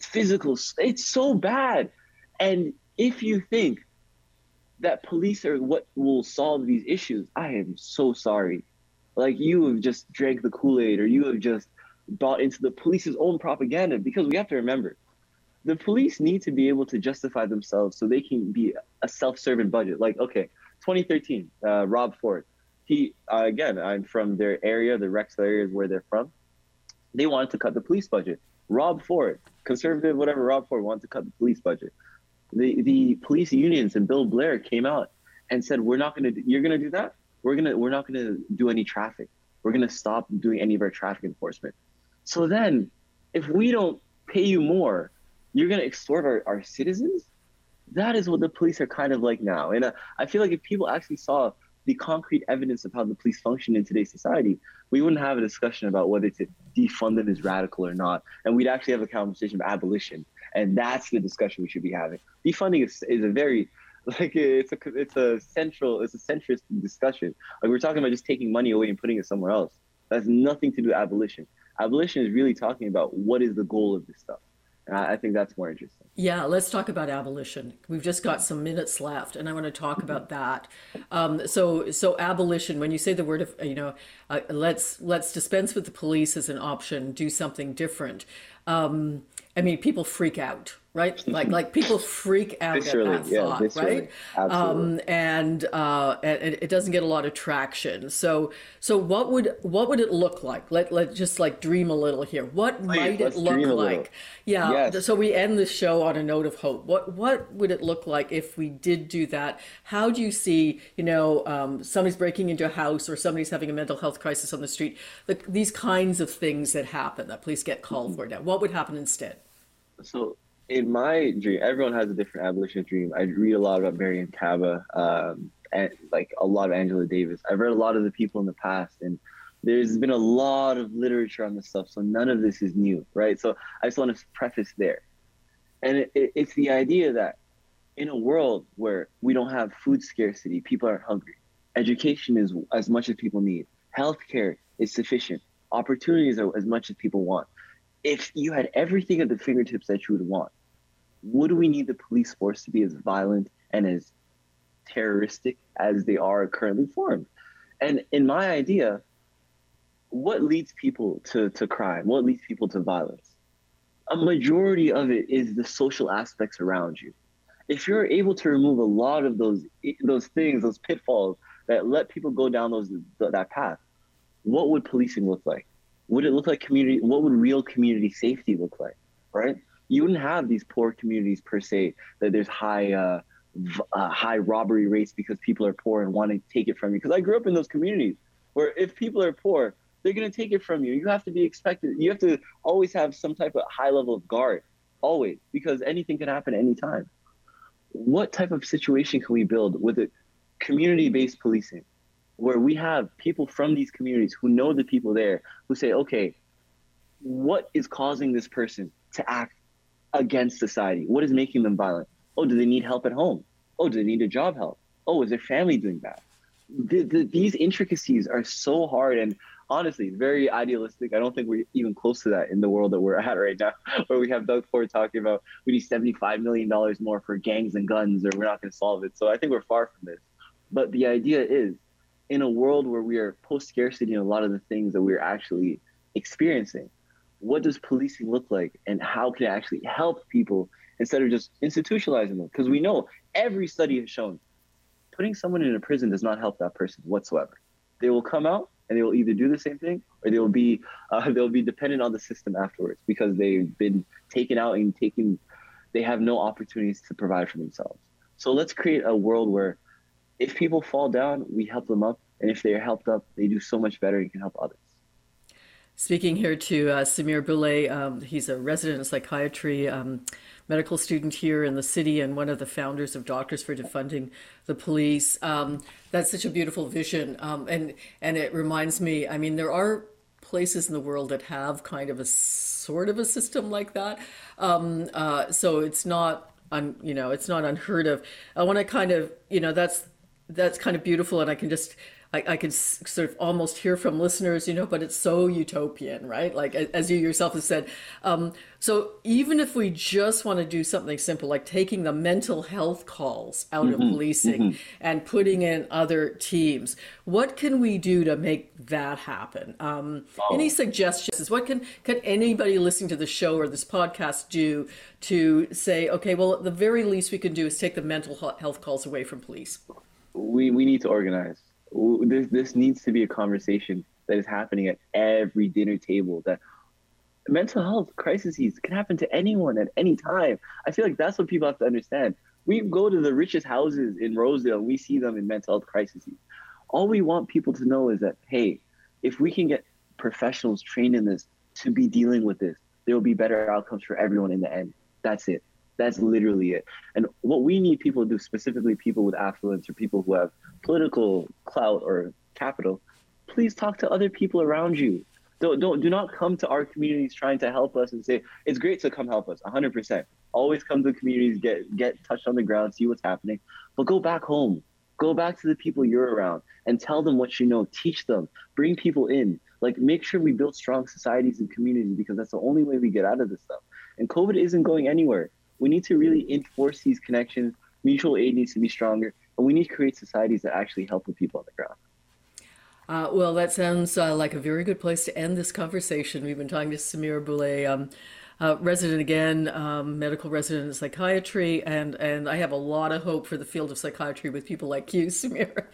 physical. It's so bad. And if you think that police are what will solve these issues, I am so sorry. Like you have just drank the Kool Aid or you have just bought into the police's own propaganda because we have to remember the police need to be able to justify themselves so they can be a self-serving budget. Like, okay, 2013, uh, Rob Ford. He uh, again, I'm from their area, the Rexdale area is where they're from. They wanted to cut the police budget. Rob Ford, conservative, whatever. Rob Ford wanted to cut the police budget the the police unions and Bill Blair came out and said, "We're not going to. You're going to do that. We're gonna. We're not going to do any traffic. We're going to stop doing any of our traffic enforcement." So then, if we don't pay you more, you're going to extort our, our citizens. That is what the police are kind of like now. And uh, I feel like if people actually saw the concrete evidence of how the police function in today's society, we wouldn't have a discussion about whether to defund them is radical or not. And we'd actually have a conversation of abolition and that's the discussion we should be having. Defunding is, is a very <laughs> like it's a it's a central it's a centrist discussion. Like we're talking about just taking money away and putting it somewhere else. That's nothing to do with abolition. Abolition is really talking about what is the goal of this stuff. And I, I think that's more interesting. Yeah, let's talk about abolition. We've just got some minutes left, and I want to talk about that. Um, so, so abolition. When you say the word of, you know, uh, let's let's dispense with the police as an option, do something different. Um, I mean, people freak out, right? Like, like people freak out Viscerally, at that yeah, thought, viscerally. right? Absolutely. Um, and uh, and it doesn't get a lot of traction. So, so what would what would it look like? Let let just like dream a little here. What might it look dream a little. like? Yeah. Yes. So we end the show on a note of hope. What what would it look like if we did do that? How do you see? You know, um, somebody's breaking into a house or somebody's having a mental health crisis on the street. Like these kinds of things that happen that police get called for. Now, what would happen instead? So in my dream, everyone has a different abolition dream. I read a lot about Mariame Kaba, um, and like a lot of Angela Davis. I've read a lot of the people in the past, and there's been a lot of literature on this stuff. So none of this is new, right? So I just want to preface there, and it, it, it's the idea that in a world where we don't have food scarcity, people aren't hungry. Education is as much as people need. Healthcare is sufficient. Opportunities are as much as people want if you had everything at the fingertips that you would want, would we need the police force to be as violent and as terroristic as they are currently formed. And in my idea, what leads people to, to crime? What leads people to violence? A majority of it is the social aspects around you. If you're able to remove a lot of those those things, those pitfalls that let people go down those that path, what would policing look like? Would it look like community? What would real community safety look like? Right? You wouldn't have these poor communities per se that there's high uh, uh, high robbery rates because people are poor and want to take it from you. Because I grew up in those communities where if people are poor, they're going to take it from you. You have to be expected. You have to always have some type of high level of guard, always, because anything can happen anytime. What type of situation can we build with it? Community based policing, where we have people from these communities who know the people there who say, okay, what is causing this person to act against society? What is making them violent? Oh, do they need help at home? Oh, do they need a job help? Oh, is their family doing bad? The, the, these intricacies are so hard and honestly very idealistic. I don't think we're even close to that in the world that we're <laughs> at right now, where we have Doug Ford talking about we need $75 million more for gangs and guns or we're not going to solve it. So I think we're far from this. But the idea is in a world where we are post scarcity in a lot of the things that we're actually experiencing, what does policing look like and how can it actually help people instead of just institutionalizing them? Because we know every study has shown putting someone in a prison does not help that person whatsoever. They will come out and they will either do the same thing or they will be <laughs> uh, they'll be dependent on the system afterwards because they've been taken out and taken they have no opportunities to provide for themselves. So let's create a world where if people fall down, we help them up, and if they are helped up, they do so much better and can help others. Speaking here to uh, Semir Bulle, um, he's a resident in psychiatry, um, medical student here in the city, and one of the founders of Doctors for Defunding the Police. Um, that's such a beautiful vision, um, and and it reminds me. I mean, there are places in the world that have kind of a sort of a system like that. Um, uh, so it's not, un, you know, it's not unheard of. I want to kind of, you know, that's that's kind of beautiful, and I can just I, I can sort of almost hear from listeners, you know, but it's so utopian, right? Like as you yourself have said. Um, so even if we just want to do something simple, like taking the mental health calls out mm-hmm, of policing mm-hmm. and putting in other teams, what can we do to make that happen? Um, oh. Any suggestions? What can can anybody listening to the show or this podcast do to say, okay, well, at the very least we can do is take the mental health calls away from police? We we need to organize. This this needs to be a conversation that is happening at every dinner table that mental health crises can happen to anyone at any time. I feel like that's what people have to understand. We go to the richest houses in rosedale and we see them in mental health crises. All we want people to know is that hey if we can get professionals trained in this to be dealing with this there will be better outcomes for everyone in the end. That's it that's literally it. And what we need people to do, specifically people with affluence or people who have political clout or capital, please talk to other people around you. Don't, don't do not come to our communities trying to help us and say it's great to come help us 100% always come to communities get get touched on the ground see what's happening. But go back home. Go back to the people you're around and tell them what you know. Teach them. Bring people in. Like make sure we build strong societies and communities because that's the only way we get out of this stuff. And covid isn't going anywhere we need to really enforce these connections. Mutual aid needs to be stronger, and we need to create societies that actually help the people on the ground. Uh, well, that sounds uh, like a very good place to end this conversation. We've been talking to Semir Bulle, um, uh, resident again, um, medical resident in psychiatry, and and I have a lot of hope for the field of psychiatry with people like you, <laughs> Semir,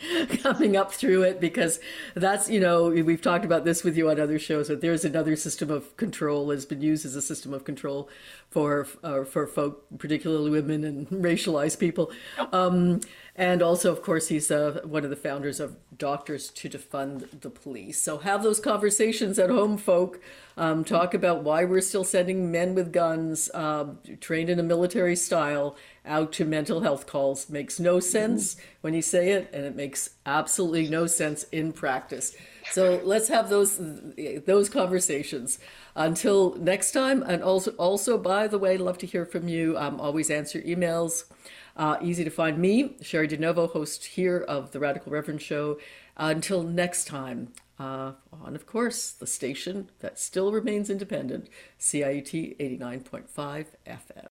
coming up through it because that's you know we've talked about this with you on other shows, but there's another system of control has been used as a system of control for uh, for folk, particularly women and <laughs> racialized people. Um, and also, of course, he's uh, one of the founders of Doctors to Defund the Police. So have those conversations at home, folk. Um, talk about why we're still sending men with guns, uh, trained in a military style, out to mental health calls. Makes no sense when you say it, and it makes absolutely no sense in practice. So let's have those those conversations. Until next time, and also also by the way, love to hear from you. Um, always answer emails. Uh, easy to find me, Cheri DiNovo, host here of the Radical Reverend Show. Uh, until next time, uh, on, of course, the station that still remains independent, CIUT 89.5 FM.